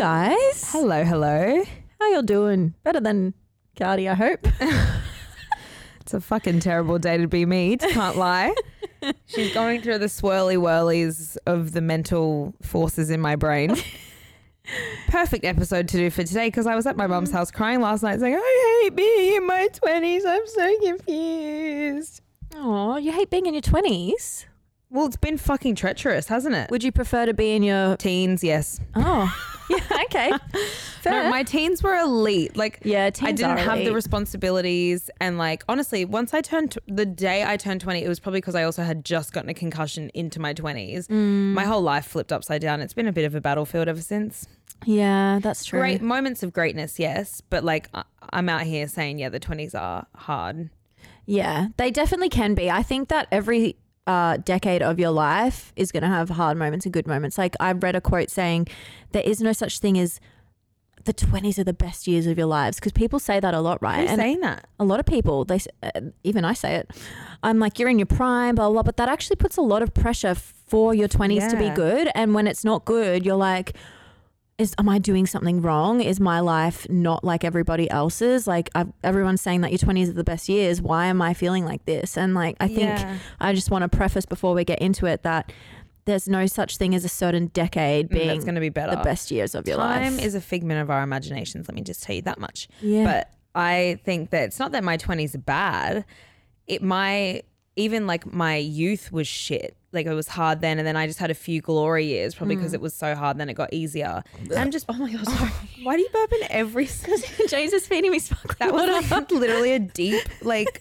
Guys. Hello, hello. How y'all doing? Better than Cardi, I hope. It's a fucking terrible day to be me, can't lie. She's going through the swirly whirlies of the mental forces in my brain. Perfect episode to do for today because I was at my mm-hmm. mum's house crying last night saying, I hate being in my 20s. I'm so confused. Oh, you hate being in your 20s? Well, it's been fucking treacherous, hasn't it? Would you prefer to be in your. teens, yes. Oh, yeah, okay. Fair. No, my teens were elite. Like, Yeah, I didn't have the responsibilities. And, like, honestly, once I turned, the day I turned 20, it was probably because I also had just gotten a concussion into my 20s. Mm. My whole life flipped upside down. It's been a bit of a battlefield ever since. yeah, that's true. Great moments of greatness, yes. But, like, I- I'm out here saying, yeah, the 20s are hard. Yeah, they definitely can be. I think that every uh, decade of your life is going to have hard moments and good moments. Like I read a quote saying, "There is no such thing as the twenties are the best years of your lives," because people say that a lot, right? Who's And saying that? a lot of people, they uh, even I say it. I'm like, you're in your prime, blah blah. blah but that actually puts a lot of pressure for your twenties to be good, and when it's not good, you're like. Is, am I doing something wrong? Is my life not like everybody else's? Like I've, everyone's saying that your 20s are the best years. Why am I feeling like this? And like I think Yeah. I just want to preface before we get into it that there's no such thing as a certain decade Mm, being that's going to be better. the best years of your Time life. is a figment of our imaginations. Let me just tell you that much. Yeah. But I think that it's not that my 20s are bad. It my even like my youth was shit. Like it was hard then, and then I just had a few glory years, probably because it was so hard. Then it got easier. And I'm just oh my god, sorry. why do you burp in every? James is feeding me sparkling That was like literally a deep, like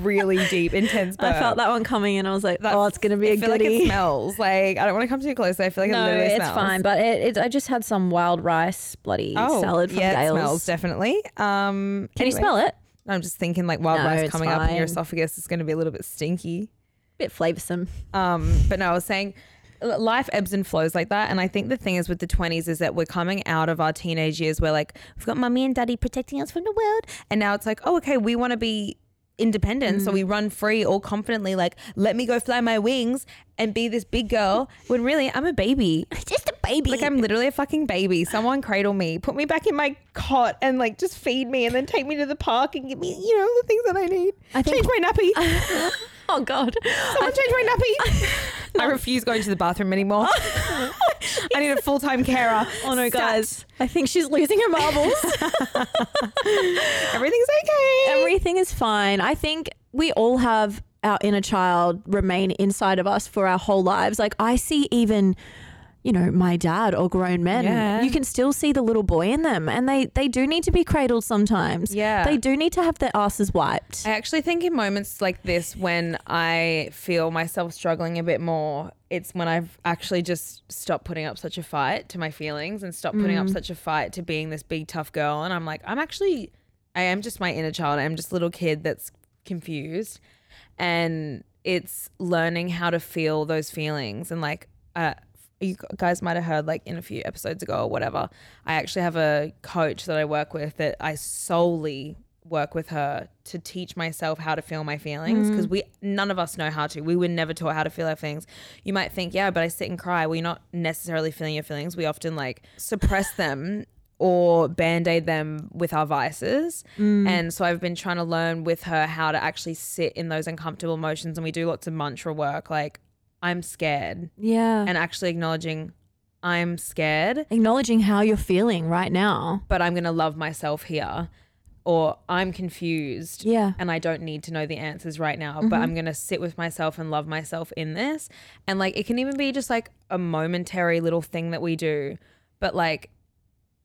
really deep, intense. Burp. I felt that one coming and I was like, oh, it's going to be I a feel like goodie. it smells. Like I don't want to come too close. I feel like it no, literally it's smells. fine. But it, it, I just had some wild rice bloody salad from Oh, yeah, Gail's. it smells definitely. Um, Can you smell it? I'm just thinking like wild No, rice it's coming up in your fine. esophagus is going to be a little bit stinky. Bit flavoursome. Um, but no, I was saying life ebbs and flows like that. And I think the thing is with the 20s is that we're coming out of our teenage years where like we've got mummy and daddy protecting us from the world. And now it's like, oh, okay, we want to be independent. So we run free all confidently, like, let me go fly my wings and be this big girl when really I'm a baby. Just a baby. Like I'm literally a fucking baby. Someone cradle me, put me back in my cot, and like just feed me, and then take me to the park and give me, you know, the things that I need. I think- change my nappy. oh God. Someone change my nappy. I refuse going to the bathroom anymore. I need a full time carer. Oh no, Stat. guys! I think she's losing her marbles. everything's okay. Everything is fine. I think we all have our inner child remain inside of us for our whole lives. Like I see even you know, my dad or grown men, Yeah. you can still see the little boy in them and they they do need to be cradled sometimes. Yeah. They do need to have their asses wiped. I actually think in moments like this, when I feel myself struggling a bit more, it's when I've actually just stopped putting up such a fight to my feelings and stopped putting up Mm. such a fight to being this big tough girl. And I'm like, I'm actually, I am just my inner child. I'm just a little kid that's confused, and it's learning how to feel those feelings and like. Uh, you guys might have heard like in a few episodes ago or whatever. I actually have a coach that I work with that I solely work with her to teach myself how to feel my feelings because we none of us know how to. We were never taught how to feel our feelings. You might think, yeah, but I sit and cry. We're not necessarily feeling your feelings. We often like suppress them or band aid them with our vices. Mm. And so I've been trying to learn with her how to actually sit in those uncomfortable emotions. And we do lots of mantra work like, I'm scared, Yeah. and actually acknowledging I'm scared, Acknowledging how you're feeling right now. but I'm going to love myself here. Or I'm confused. Yeah. Mm-hmm. And I don't need to know the answers right now, but I'm going to sit with myself and love myself in this. And like, it can even be just like a momentary little thing that we do, but like,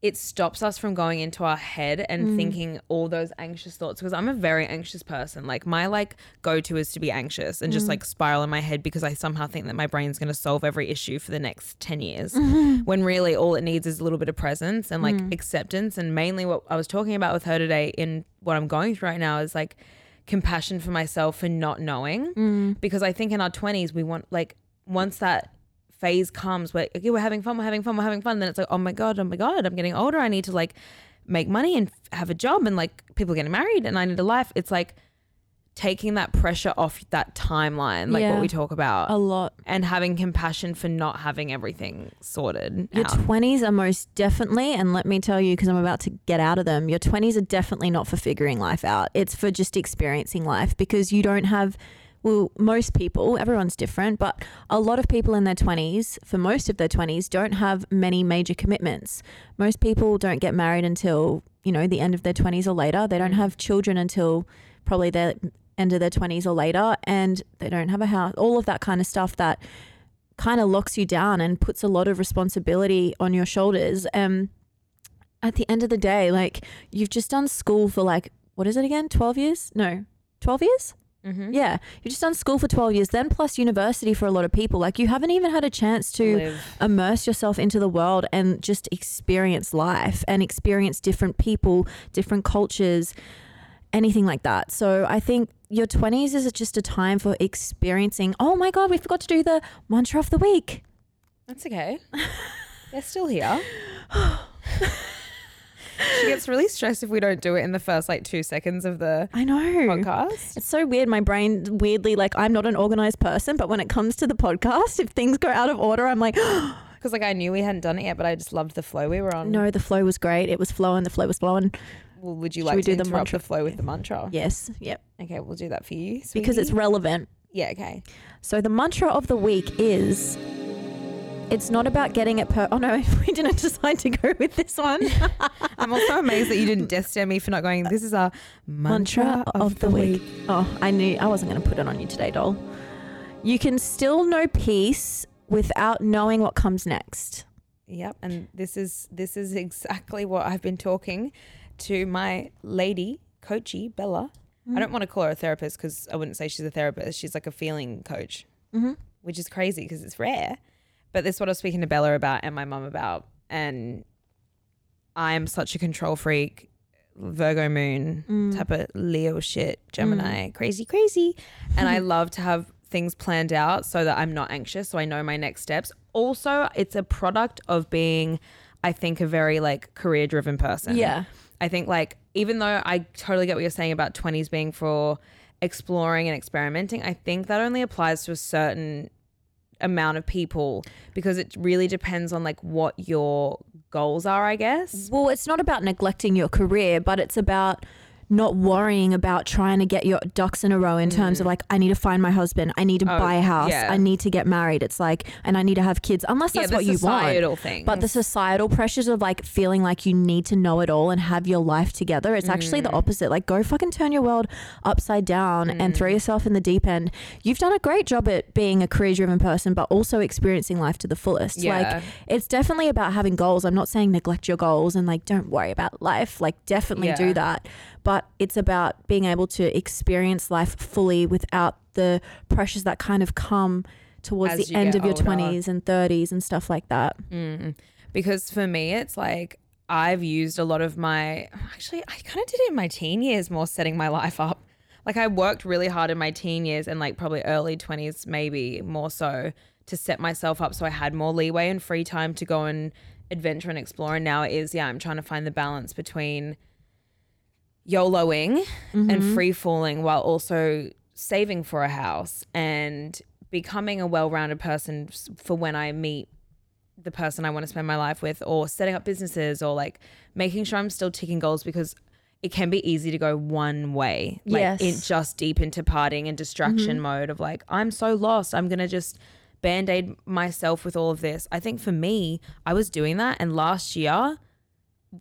it stops us from going into our head and Mm. thinking all those anxious thoughts because I'm a very anxious person. Like my like go to is to be anxious and Mm. just like spiral in my head because I somehow think that my brain's going to solve every issue for the next 10 years. Mm-hmm. When really all it needs is a little bit of presence and like Mm. acceptance and mainly what I was talking about with her today in what I'm going through right now is like compassion for myself for not knowing Mm. because I think in our 20s we want like once that phase comes where okay we're having fun we're having fun we're having fun then it's like oh my god oh my god I'm getting older I need to like make money and have a job and like people getting married and I need a life it's like taking that pressure off that timeline like Yeah. what we talk about A lot. and having compassion for not having everything sorted Your out. 20s are most definitely, and let me tell you, because I'm about to get out of them, your 20s are definitely not for figuring life out. It's for just experiencing life because you don't have, well, most people, everyone's different, but a lot of people in their 20s, for most of their 20s, don't have many major commitments. Most people don't get married until, you know, the end of their 20s or later. They don't have children until probably their end of their 20s or later, and they don't have a house, all of that kind of stuff that kind of locks you down and puts a lot of responsibility on your shoulders. Um, at the end of the day, like you've just done school for like what is it again? Twelve years? No, twelve years. Mhm. Yeah, you've just done school for twelve years, then plus university for a lot of people. Like you haven't even had a chance to Live. immerse yourself into the world and just experience life and experience different people, different cultures, anything like that. So I think your 20s is just a time for experiencing. Oh my God, we forgot to do the mantra of the week. That's okay. They're still here. she gets really stressed if we don't do it in the first like two seconds of the I know. podcast. It's so weird. My brain weirdly, like, I'm not an organized person, but when it comes to the podcast, if things go out of order, I'm like, Because like I knew we hadn't done it yet, but I just loved the flow we were on. no, the flow was great. It was flowing. The flow was flowing. Well, would you Should like we to do the mantra? the flow with the mantra? Yes. Yep. Okay, we'll do that for you. Because it's relevant. yeah. Okay. So the mantra of the week is it's not about getting it per. Oh no, we didn't decide to go with this one. I'm also amazed that you didn't death stare me for not going. This is our mantra, of, the week. Oh, I knew I wasn't going to put it on you today, doll. You can still know peace without knowing what comes next. Yep, and this is this is exactly what I've been talking to my lady coachy Bella. I don't want to call her a therapist because I wouldn't say she's a therapist. She's like a feeling coach, Mm-hmm. which is crazy because it's rare. But this is what I was speaking to Bella about and my mum about. And I'm such a control freak, Virgo moon mm. type of Leo shit, mm. Gemini, crazy, crazy. And I love to have things planned out so that I'm not anxious, so I know my next steps. Also, it's a product of being, I think, a very like career driven person. Yeah. I think like even though I totally get what you're saying about 20s being for exploring and experimenting, I think that only applies to a certain amount of people because it really depends on like what your goals are, I guess. Well, it's not about neglecting your career, but it's about not worrying about trying to get your ducks in a row in terms of like I need to find my husband, I need to Mm. Oh, buy a house, yeah. I need to get married. It's like and I need to have kids unless Yeah, that's the what you want. things. But the societal pressures of like feeling like you need to know it all and have your life together, it's actually Mm. the opposite. Like go fucking turn your world upside down and Mm. throw yourself in the deep end. You've done a great job at being a career driven person, but also experiencing life to the fullest. Yeah. Like it's definitely about having goals. I'm not saying neglect your goals and like don't worry about life. Like definitely Yeah. do that. But it's about being able to experience life fully without the pressures that kind of come towards As the end of your 20s and 30s and stuff like that. Mm. Because for me, it's like I've used a lot of my. Actually, I kind of did it in my teen years more, setting my life up. Like I worked really hard in my teen years and like probably early 20s, maybe more so, to set myself up so I had more leeway and free time to go and adventure and explore. And now it is, yeah, I'm trying to find the balance between YOLOing and mm-hmm. free falling while also saving for a house and becoming a well rounded person for when I meet the person I want to spend my life with, or setting up businesses, or like making sure I'm still ticking goals because it can be easy to go one way, like Yes. in, just deep into partying and distraction mm-hmm. mode of like I'm so lost, I'm gonna just band aid myself with all of this. I think for me, I was doing that, and last year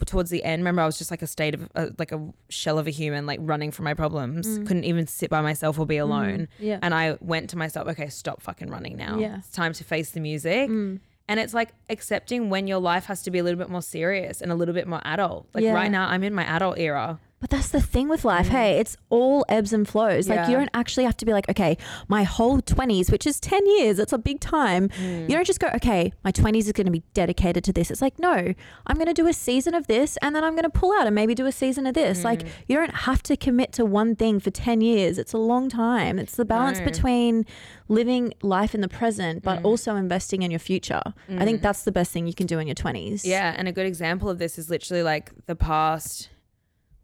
towards the end, remember I was just like a state of uh, like a shell of a human, like running from my problems. Mm. Couldn't even sit by myself or be mm. alone. yeah. And I went to myself, okay, stop fucking running now. Yeah. It's time to face the music. Mm. And it's like accepting when your life has to be a little bit more serious and a little bit more adult. Like Yeah. right now, I'm in my adult era. But that's the thing with life. Hey, it's all ebbs and flows. Like you Mm. Don't actually have to be like, okay, my whole 20s, which is 10 years, it's a big time. Mm. You don't just go, okay, my 20s is going to be dedicated to this. It's like, no, I'm going to do a season of this and then I'm going to pull out and maybe do a season of this. Mm. Like you don't have to commit to one thing for 10 years. It's a long time. It's the balance No. between living life in the present but Mm. also investing in your future. I think that's the best thing you can do in your 20s. Yeah. And a good example of this is literally like the past,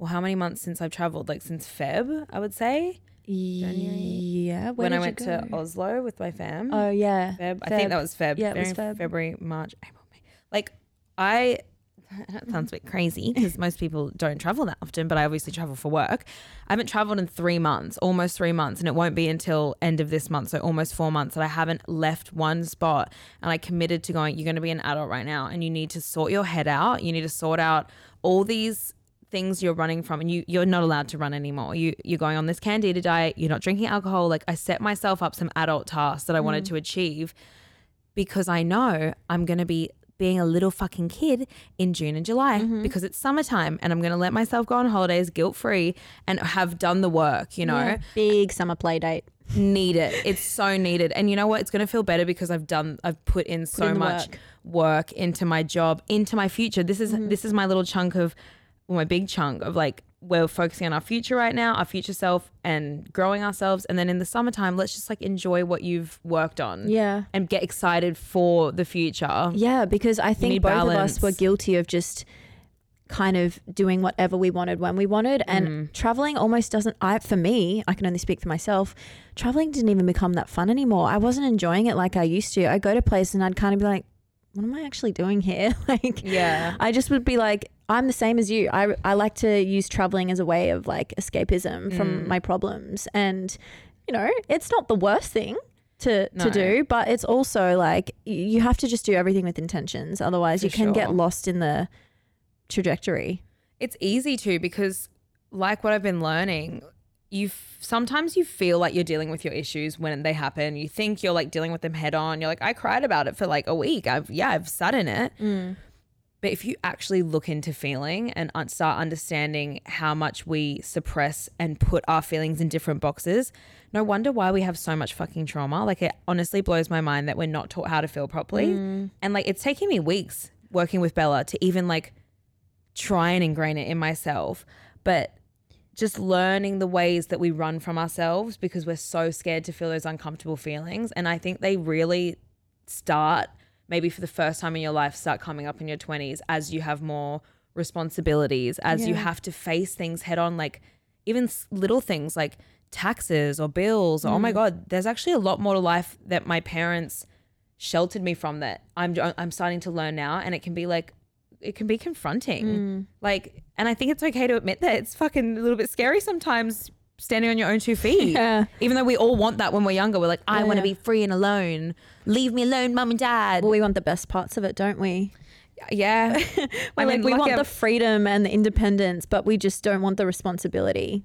well, how many months since I've traveled? Like since Feb, I would say. Yeah. Where when I went to? Oslo with my fam. Oh, yeah. Feb. I think that was Feb. Yeah, it was Feb. February, March, April, May. Like I, that sounds a bit crazy because most people don't travel that often, but I obviously travel for work. I haven't traveled in three months, almost three months, and it won't be until end of this month, so almost four months that I haven't left one spot. And I committed to going. You're going to be an adult right now, and you need to sort your head out. You need to sort out all these things you're running from and you you're not allowed to run anymore. You you're going on this candida diet, you're not drinking alcohol. Like I set myself up some adult tasks that I wanted mm. to achieve because I know I'm going to be being a little fucking kid in June and July mm-hmm. because it's summertime and I'm going to let myself go on holidays guilt free and have done the work, you know. Yeah. Big summer play date. Need it. It's so needed. And you know what? It's going to feel better because I've done I've put in so in much work. work into my job, into my future. This is mm-hmm. this is my little chunk of well, my big chunk of like we're focusing on our future right now, our future self and growing ourselves and then in the summertime let's just like enjoy what you've worked on. Yeah. And get excited for the future. Yeah, because I think both of us were guilty of just kind of doing whatever we wanted when we wanted and Mm. traveling almost doesn't I for me, I can only speak for myself. Traveling didn't even become that fun anymore. I wasn't enjoying it like I used to. I go to places and I'd kind of be like what am I actually doing here? like Yeah. I just would be like I'm the same as you. I I like to use traveling as a way of like escapism Mm. from my problems and you know, it's not the worst thing to No. to do, but it's also like you have to just do everything with intentions. Otherwise, For you can get lost in the trajectory. It's easy to because, like what I've been learning, you f- sometimes you feel like you're dealing with your issues when they happen. You think you're like dealing with them head on. You're like, I cried about it for like a week. I've yeah, I've sat in it. But if you actually look into feeling and start understanding how much we suppress and put our feelings in different boxes, no wonder why we have so much fucking trauma. Like it honestly blows my mind that we're not taught how to feel properly. Mm. And like it's taking me weeks working with Bella to even like try and ingrain it in myself. But just learning the ways that we run from ourselves because we're so scared to feel those uncomfortable feelings. And I think they really start maybe for the first time in your life start coming up in your 20s as you have more responsibilities as you have to face things head on like even little things like taxes or bills oh my mm. god there's actually a lot more to life that my parents sheltered me from that I'm I'm starting to learn now and it can be like it can be confronting. Mm. Like and I think it's okay to admit that it's fucking a little bit scary sometimes standing on your own two feet Yeah. even though we all want that when we're younger we're like I want to be free and alone leave me alone mum and dad Well, we want the best parts of it, don't we? yeah I like we want I'm- the freedom and the independence, but we just don't want the responsibility.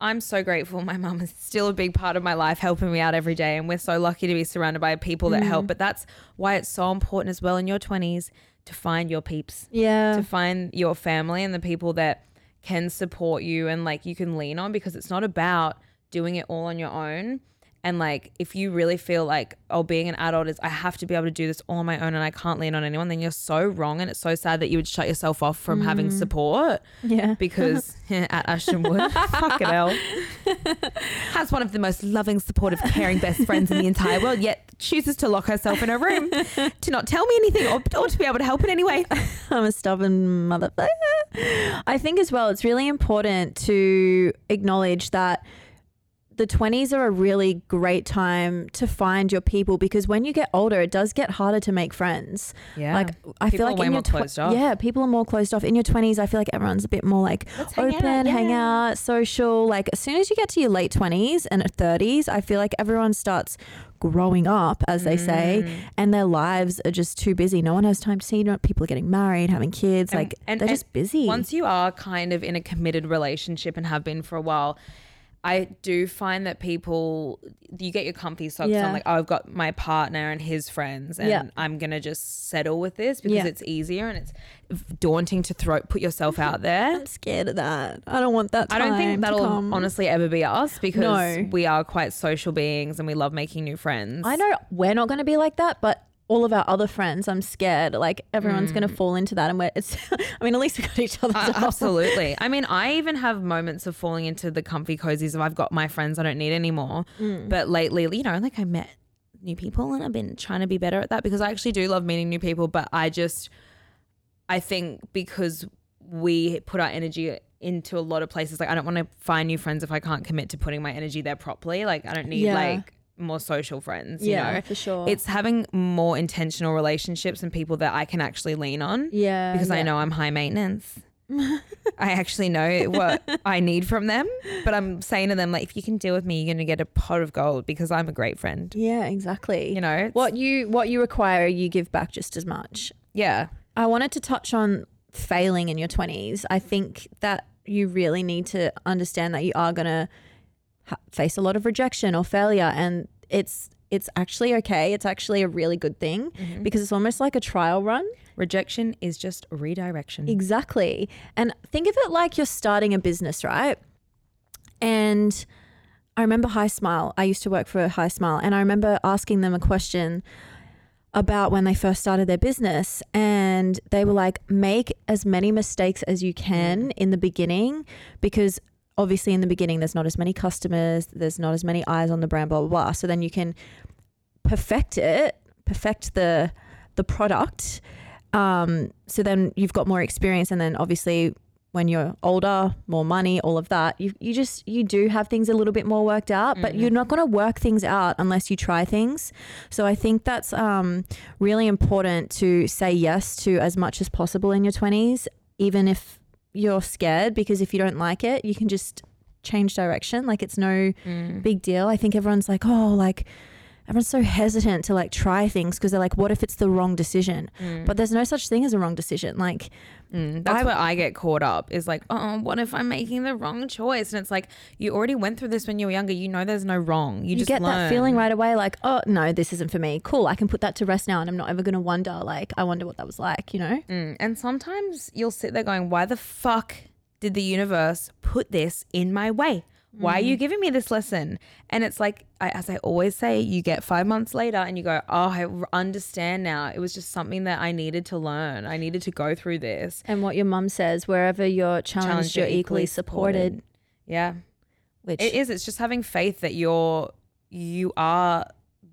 I'm so grateful. My mum is still a big part of my life, helping me out every day. And we're so lucky to be surrounded by people that Mm. help. But that's why it's so important as well in your 20s to find your peeps, Yeah. to find your family and the people that can support you and like you can lean on because it's not about doing it all on your own. And like, if you really feel like, oh, being an adult is I have to be able to do this all on my own and I can't lean on anyone, then you're so wrong. And it's so sad that you would shut yourself off from having Mm. support. Yeah. Because at Ashton Wood, fucking hell, has one of the most loving, supportive, caring best friends in the entire world, yet chooses to lock herself in her room to not tell me anything or, or to be able to help in any way. I'm a stubborn motherfucker. I think as well, it's really important to acknowledge that the 20s are a really great time to find your people because when you get older, it does get harder to make friends. Yeah. Like I People feel are like way in more your tw- closed off. Yeah, people are more closed off. In your 20s, I feel like everyone's a bit more like hang open, out, hang yeah. out, social. Like as soon as you get to your late 20s and 30s, I feel like everyone starts growing up, as they say, Mm. and their lives are just too busy. No one has time to see. You know, people are getting married, having kids. like and, they're just busy. Once you are kind of in a committed relationship and have been for a while, I do find that people, you get your comfy socks Yeah. on, like, oh, I've got my partner and his friends, and Yeah. I'm going to just settle with this because Yeah. it's easier and it's daunting to throw, put yourself out there. I'm scared of that. I don't want that. I don't think that'll come. honestly ever be us because No. we are quite social beings and we love making new friends. I know we're not going to be like that, but all of our other friends, I'm scared. Like everyone's going to fall into that, and we're. It's. I mean, at least we got each other. Uh, absolutely. I mean, I even have moments of falling into the comfy cozies of I've got my friends I don't need anymore. Mm. But lately, you know, like I met new people and I've been trying to be better at that because I actually do love meeting new people. But I just, I think because we put our energy into a lot of places, like I don't want to find new friends if I can't commit to putting my energy there properly. Like I don't need Yeah. like more social friends. You Yeah, know? for sure. It's having more intentional relationships and people that I can actually lean on. Yeah, Because I know I'm high maintenance. I actually know what I need from them, but I'm saying to them like, if you can deal with me, you're gonna get a pot of gold because I'm a great friend. Yeah, exactly. You know, what you what you require, you give back just as much. Yeah. I wanted to touch on failing in your 20s. I think that you really need to understand that you are going to ha- face a lot of rejection or failure and it's it's actually okay. It's actually a really good thing Mm-hmm. because it's almost like a trial run. Rejection is just redirection. Exactly. And think of it like you're starting a business, right? And I remember HiSmile. I used to work for HiSmile, and I remember asking them a question about when they first started their business. And they were like, make as many mistakes as you can in the beginning because obviously in the beginning there's not as many customers, there's not as many eyes on the brand, blah, blah, blah. So then you can perfect it, perfect the the product. Um, so then you've got more experience, and then obviously when you're older, more money, all of that, you you just you do have things a little bit more worked out, but you're not going to work things out unless you try things. So I think that's um, really important to say yes to as much as possible in your 20s, even if you're scared, because if you don't like it, you can just change direction. Like it's no mm. big deal. I think everyone's like, oh, like everyone's so hesitant to like try things because they're like, what if it's the wrong decision? But there's no such thing as a wrong decision. Like, Mm, that's where I get caught up is like, oh, what if I'm making the wrong choice? And it's like, you already went through this when you were younger. You know there's no wrong. You, you, just get that feeling right away, like, oh no, this isn't for me. Cool, I can put that to rest now, and I'm not ever gonna wonder. Like, I wonder what that was like. You know? Mm, and sometimes you'll sit there going, why the fuck did the universe put this in my way? Why are you Mm. giving me this lesson? And it's like, I, as I always say, you get five months later and you go, oh, I understand now. It was just something that I needed to learn. I needed to go through this. And what your mum says, wherever you're challenged, you're equally supported. Yeah. Which It is. It's just having faith that you're, you are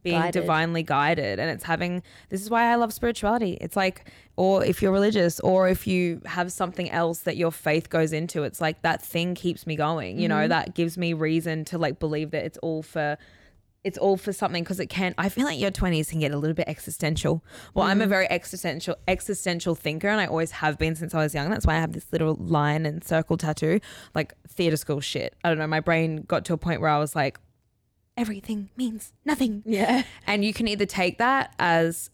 being Guided. divinely guided and it's having this is why I love spirituality. It's like or if you're religious or if you have something else that your faith goes into, it's like that thing keeps me going, you know, Mhm. that gives me reason to like believe that it's all for it's all for something because it can I feel like your 20s can get a little bit existential. Well, I'm a Mhm. very existential existential thinker and I always have been since I was young. That's why I have this little line and circle tattoo, like theater school shit. I don't know, my brain got to a point where I was like everything means nothing. Yeah. And you can either take that as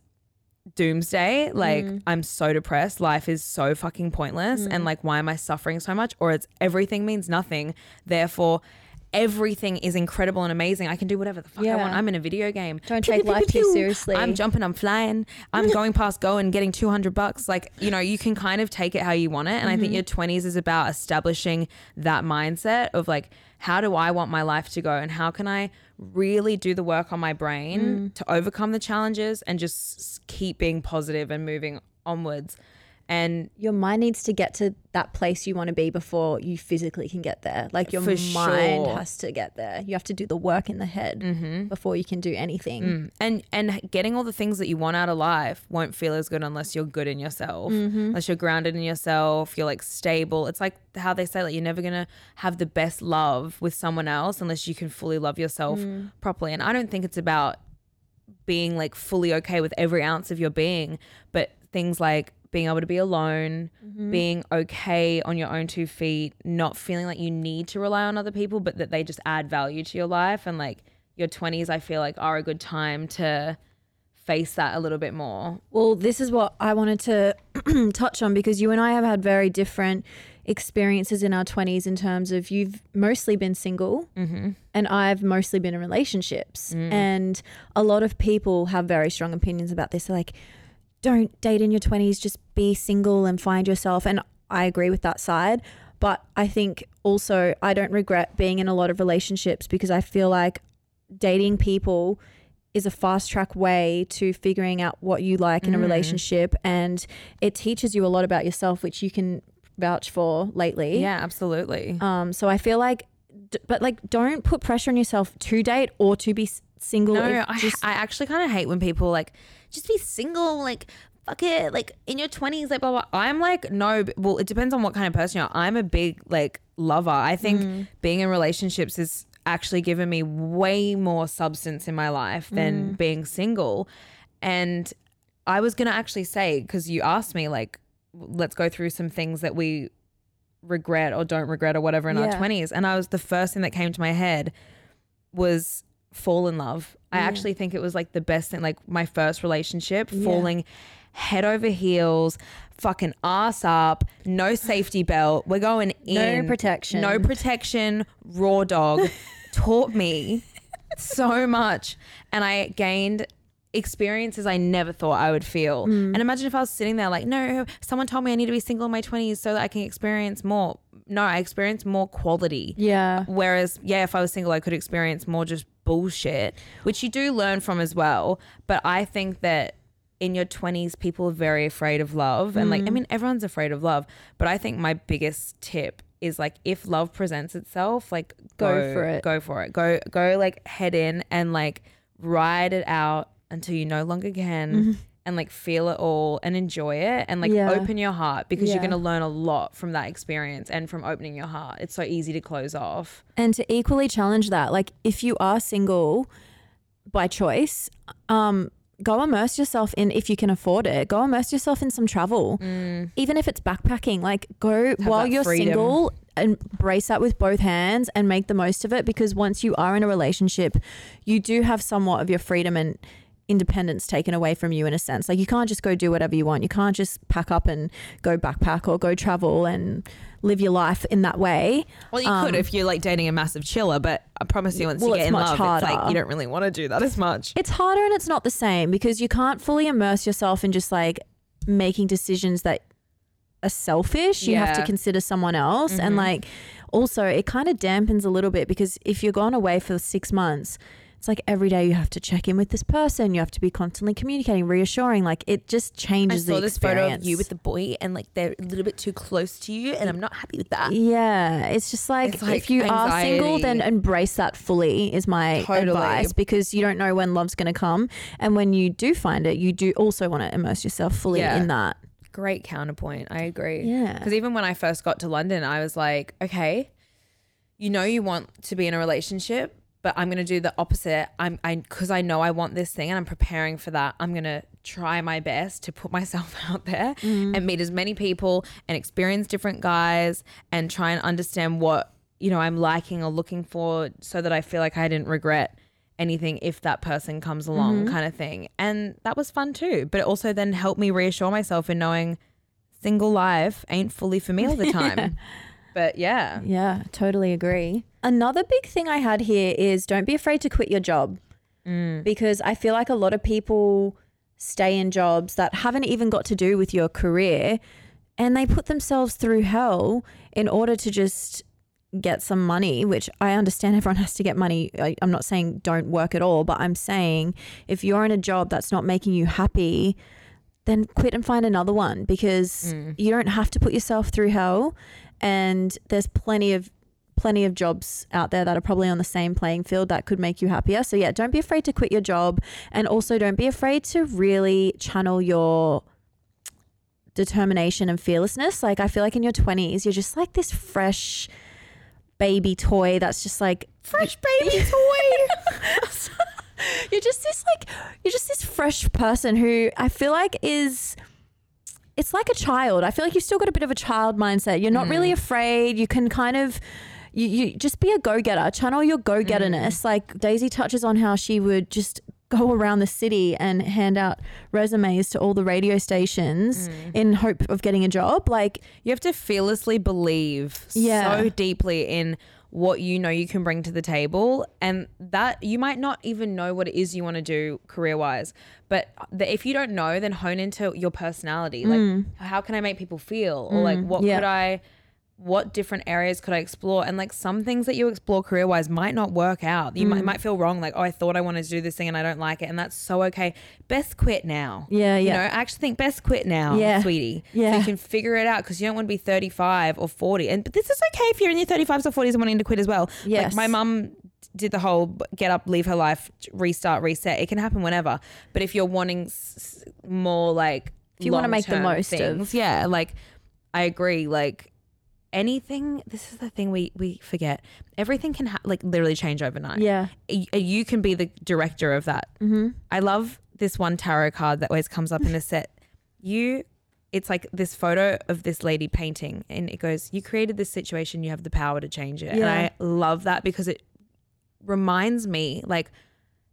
doomsday, like Mm. I'm so depressed, life is so fucking pointless, Mm. and like why am I suffering so much? Or it's everything means nothing, therefore everything is incredible and amazing. I can do whatever the fuck I want. I'm in a video game. Don't take pew, pew, life too seriously. I'm jumping, I'm flying, I'm going past go and getting 200 bucks. Like, you know, you can kind of take it how you want it. And I think Mhm. your 20s is about establishing that mindset of like, how do I want my life to go? And how can I really do the work on my brain Mm. to overcome the challenges and just keep being positive and moving onwards? And your mind needs to get to that place you want to be before you physically can get there. Like your For mind sure. has to get there. You have to do the work in the head before you can do anything. Mm. And and getting all the things that you want out of life won't feel as good unless you're good in yourself. Mhm. Unless you're grounded in yourself, you're like stable. It's like how they say like you're never gonna have the best love with someone else unless you can fully love yourself Mm. properly. And I don't think it's about being like fully okay with every ounce of your being, but things like being able to be alone, Mhm. being okay on your own two feet, not feeling like you need to rely on other people, but that they just add value to your life. And like your 20s, I feel like are a good time to face that a little bit more. Well, this is what I wanted to touch on because you and I have had very different experiences in our 20s in terms of you've mostly been single Mm-hmm. and I've mostly been in relationships. Mm. And a lot of people have very strong opinions about this. They're like, don't date in your 20s, just be single and find yourself. And I agree with that side. But I think also I don't regret being in a lot of relationships because I feel like dating people is a fast track way to figuring out what you like in a Mm. relationship. And it teaches you a lot about yourself, which you can vouch for lately. Yeah, absolutely. Um, so I feel like, d- but like, don't put pressure on yourself to date or to be single. No, I, just I actually kind of hate when people like just be single, like fuck it, like in your twenties, like blah blah. I'm like no, well, it depends on what kind of person you are. I'm a big like lover. I think Mm. being in relationships is actually given me way more substance in my life than Mm. being single. And I was gonna actually say because you asked me like, let's go through some things that we regret or don't regret or whatever in our 20s and I was the first thing that came to my head was fall in love. I actually think it was like the best thing like my first relationship Yeah. falling head over heels fucking ass up no safety belt we're going in. No protection. no protection raw dog taught me so much and I gained experiences I never thought I would feel. Mm. And imagine if I was sitting there like, no, someone told me I need to be single in my 20s so that I can experience more. No, I experienced more quality. Yeah. Whereas, yeah, if I was single, I could experience more just bullshit, which you do learn from as well. But I think that in your 20s, people are very afraid of love. And like, I Mm. mean, everyone's afraid of love. But I think my biggest tip is like, if love presents itself, like, Go for it. Go for it. Go, go like head in and like ride it out until you no longer can. Mhm. And like feel it all and enjoy it and like Yeah. open your heart because you're going to learn a lot from that experience and from opening your heart. It's so easy to close off. and to equally challenge that like if you are single by choice um go immerse yourself in if you can afford it go immerse yourself in some travel even if it's backpacking like go while you're freedom. single embrace that with both hands and make the most of it because once you are in a relationship you do have somewhat of your freedom and independence taken away from you in a sense like you can't just go do whatever you want you can't just pack up and go backpack or go travel and live your life in that way Well, you could Um, if you're like dating a massive chiller, but I promise you, once Well, you it's get in much love, it's like harder. you don't really want to do that as much. It's harder and it's not the same because you can't fully immerse yourself in just like making decisions that are selfish. You have to consider someone else. And Mhm. like also, it kind of dampens a little bit because if you're gone away for six months, it's like every day you have to check in with this person. You have to be constantly communicating, reassuring. Like it just changes I saw the this experience. photo of you with the boy, and like they're a little bit too close to you, and I'm not happy with that. Yeah, it's just like, It's like if you are single, then embrace that fully. Is my Totally. advice because you don't know when love's going to come, and when you do find it, you do also want to immerse yourself fully Yeah. in that. Great counterpoint. I agree. Yeah. Because even when I first got to London, I was like, okay, you know, you want to be in a relationship, but I'm gonna do the opposite. I'm I because I know I want this thing and I'm preparing for that. I'm gonna try my best to put myself out there Mm. and meet as many people and experience different guys and try and understand what you know I'm liking or looking for, so that I feel like I didn't regret anything if that person comes along, Mhm. kind of thing. And that was fun too. But it also then helped me reassure myself in knowing single life ain't fully for me all the time. but yeah. Yeah, totally agree. Another big thing I had here is don't be afraid to quit your job Mm. because I feel like a lot of people stay in jobs that haven't even got to do with your career and they put themselves through hell in order to just get some money, which I understand everyone has to get money. I, I'm not saying don't work at all, but I'm saying if you're in a job that's not making you happy, then quit and find another one because Mm. you don't have to put yourself through hell and there's plenty of plenty of jobs out there that are probably on the same playing field that could make you happier. So yeah, don't be afraid to quit your job and also don't be afraid to really channel your determination and fearlessness. Like I feel like in your 20s, you're just like this fresh baby toy that's just like fresh baby toy. you're just this like you're just this fresh person who I feel like is it's like a child. I feel like you've still got a bit of a child mindset. You're not really mm. afraid. You can kind of you, you just be a go-getter. Channel your go-getterness. Like Daisy touches on how she would just go around the city and hand out resumes to all the radio stations in hope of getting a job. Like You have to fearlessly believe Yeah. so deeply in what you know you can bring to the table and that you might not even know what it is you want to do career wise but the, if you don't know then hone into your personality like Mm. how can i make people feel or like Mm, what yeah. could i what different areas could I explore? And like some things that you explore career wise might not work out. You might, Mm. might feel wrong, like, oh, I thought I wanted to do this thing and I don't like it. And that's so okay. Best quit now. Yeah, You yeah. know, I actually think best quit now, Yeah. sweetie. So Yeah. you can figure it out because you don't want to be 35 or 40. And but this is okay if you're in your 35s or 40s and wanting to quit as well. Yes. Like my mum did the whole get up, leave her life, restart, reset. It can happen whenever. But if you're wanting s- more like If you wanna make the most of- things, yeah, like I agree. Like anything, this is the thing we we forget. Everything can ha- like literally change overnight. Yeah. Y- you can be the director of that. Mm-hmm. I love this one tarot card that always comes up in a set. You, it's like this photo of this lady painting, and it goes, You created this situation, you have the power to change it. yeah. And I love that because it reminds me, like,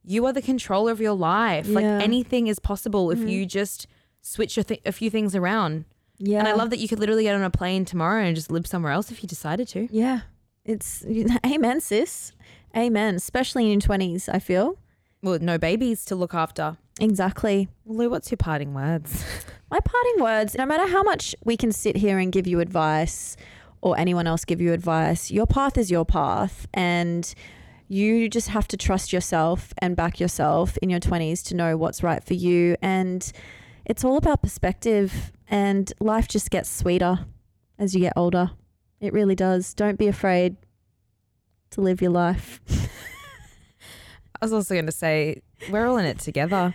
you are the controller of your life. yeah. Like, anything is possible if Mhm. you just switch a, th- a few things around. Yeah. And I love that you could literally get on a plane tomorrow and just live somewhere else if you decided to. Yeah. It's amen, sis. Amen. Especially in your twenties, I feel. Well, no babies to look after. Exactly. Well, Lou, what's your parting words? My parting words, no matter how much we can sit here and give you advice or anyone else give you advice, your path is your path and you just have to trust yourself and back yourself in your 20s to know what's right for you and it's all about perspective and life just gets sweeter as you get older. It really does. Don't be afraid to live your life. I was also going to say we're all in it together.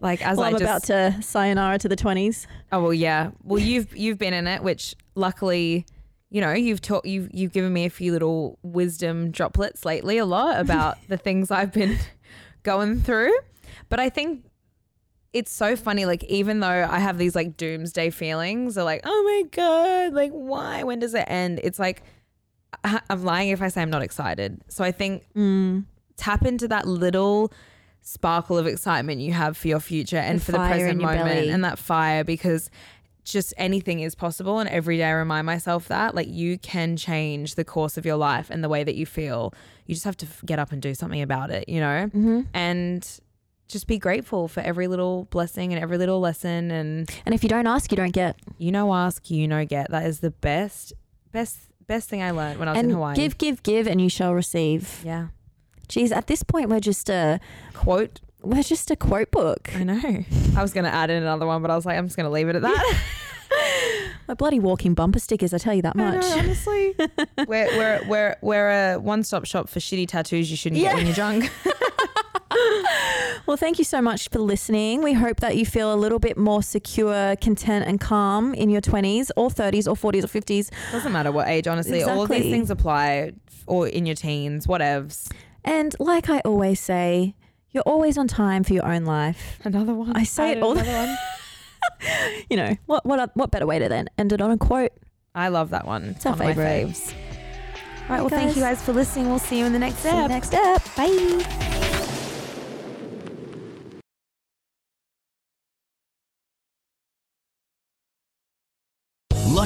Like as well, I I'm just, about to sayonara to the 20s. Oh well, yeah. Well, you've you've been in it, which luckily, you know, you've taught you've you've given me a few little wisdom droplets lately, a lot about the things I've been going through. But I think it's so funny. Like even though I have these like doomsday feelings, or like, oh my god, like why? When does it end? It's like I'm lying if I say I'm not excited. So I think Mm. tap into that little sparkle of excitement you have for your future and The for the present moment belly. and that fire because just anything is possible and every day I remind myself that like you can change the course of your life and the way that you feel you just have to get up and do something about it you know Mhm. and just be grateful for every little blessing and every little lesson and And if you don't ask, you don't get. you know ask you know get that is the best best best thing I learned when I was and in Hawaii give, give, give, and you shall receive. yeah Geez, at this point, we're just a quote. We're just a quote book. I know. I was going to add in another one, but I was like, I'm just going to leave it at that. We're bloody walking bumper stickers. I tell you that I know, much. honestly. we're, we're, we're, we're a one stop shop for shitty tattoos you shouldn't get when you're drunk. Well, thank you so much for listening. We hope that you feel a little bit more secure, content, and calm in your 20s or 30s or 40s or 50s. Doesn't matter what age, honestly. All of these things apply, or in your teens, whatevs. And like I always say, you're always on time for your own life. Another one. I say it all the time. You know, what what what better way to then end it on a quote? I love that one. It's our one of my favourite. faves. All right. Well, thank you guys for listening. We'll see you in the next See you step. next step. Bye.